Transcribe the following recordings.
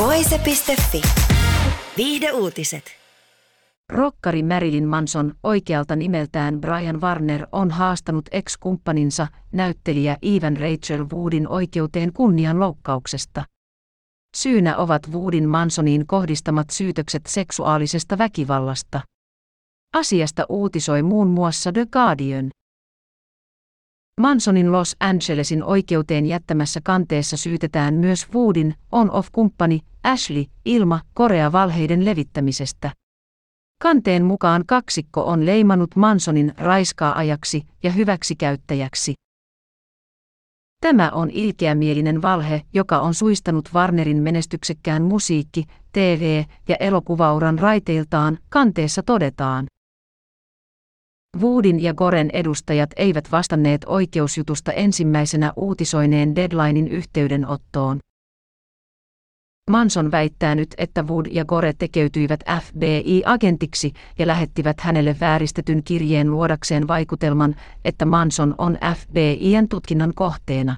Voise.fi. Viihde uutiset. Rokkari Marilyn Manson, oikealta nimeltään Brian Warner, on haastanut ex-kumppaninsa, näyttelijä Evan Rachel Woodin oikeuteen kunnianloukkauksesta. Syynä ovat Woodin Mansoniin kohdistamat syytökset seksuaalisesta väkivallasta. Asiasta uutisoi muun muassa The Guardian. Mansonin Los Angelesin oikeuteen jättämässä kanteessa syytetään myös Woodin on-off-kumppani Ashley Ilma Korea valheiden levittämisestä. Kanteen mukaan kaksikko on leimannut Mansonin raiskaajaksi ja hyväksikäyttäjäksi. Tämä on ilkeämielinen valhe, joka on suistanut Warnerin menestyksekkään musiikki, TV- ja elokuvauran raiteiltaan, kanteessa todetaan. Woodin ja Goren edustajat eivät vastanneet oikeusjutusta ensimmäisenä uutisoineen deadlinein yhteydenottoon. Manson väittää nyt, että Wood ja Gore tekeytyivät FBI-agentiksi ja lähettivät hänelle vääristetyn kirjeen luodakseen vaikutelman, että Manson on FBIn tutkinnan kohteena.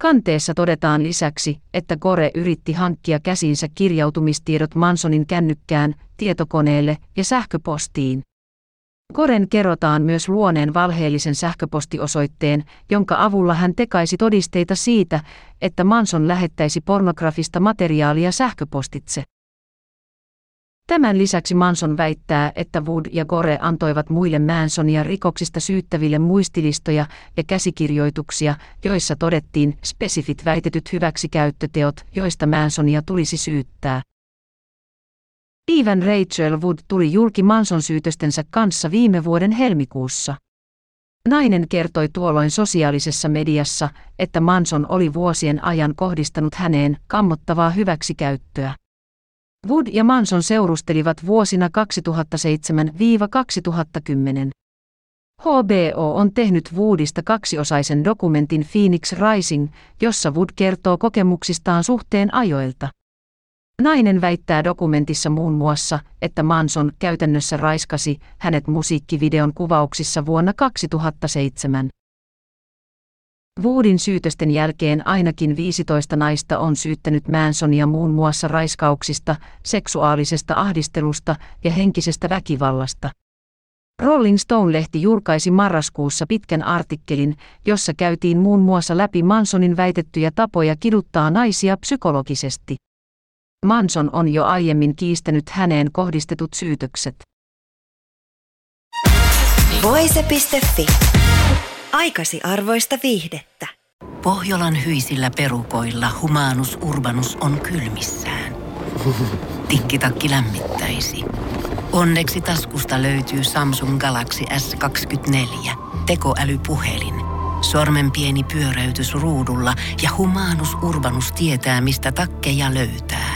Kanteessa todetaan lisäksi, että Gore yritti hankkia käsiinsä kirjautumistiedot Mansonin kännykkään, tietokoneelle ja sähköpostiin. Koren kerrotaan myös luoneen valheellisen sähköpostiosoitteen, jonka avulla hän tekaisi todisteita siitä, että Manson lähettäisi pornografista materiaalia sähköpostitse. Tämän lisäksi Manson väittää, että Wood ja Gore antoivat muille Mansonia rikoksista syyttäville muistilistoja ja käsikirjoituksia, joissa todettiin spesifit väitetyt hyväksikäyttöteot, joista Mansonia tulisi syyttää. Steven Rachel Wood tuli julki Manson syytöstensä kanssa viime vuoden helmikuussa. Nainen kertoi tuolloin sosiaalisessa mediassa, että Manson oli vuosien ajan kohdistanut häneen kammottavaa hyväksikäyttöä. Wood ja Manson seurustelivat vuosina 2007-2010. HBO on tehnyt Woodista kaksiosaisen dokumentin Phoenix Rising, jossa Wood kertoo kokemuksistaan suhteen ajoilta. Nainen väittää dokumentissa muun muassa, että Manson käytännössä raiskasi hänet musiikkivideon kuvauksissa vuonna 2007. Woodin syytösten jälkeen ainakin 15 naista on syyttänyt Mansonia muun muassa raiskauksista, seksuaalisesta ahdistelusta ja henkisestä väkivallasta. Rolling Stone-lehti julkaisi marraskuussa pitkän artikkelin, jossa käytiin muun muassa läpi Mansonin väitettyjä tapoja kiduttaa naisia psykologisesti. Manson on jo aiemmin kiistänyt häneen kohdistetut syytökset. Voise.fi. Aikasi arvoista viihdettä. Pohjolan hyisillä perukoilla Humanus Urbanus on kylmissään. Tikkitakki lämmittäisi. Onneksi taskusta löytyy Samsung Galaxy S24, tekoälypuhelin. Sormen pieni pyöräytys ruudulla ja Humanus Urbanus tietää, mistä takkeja löytää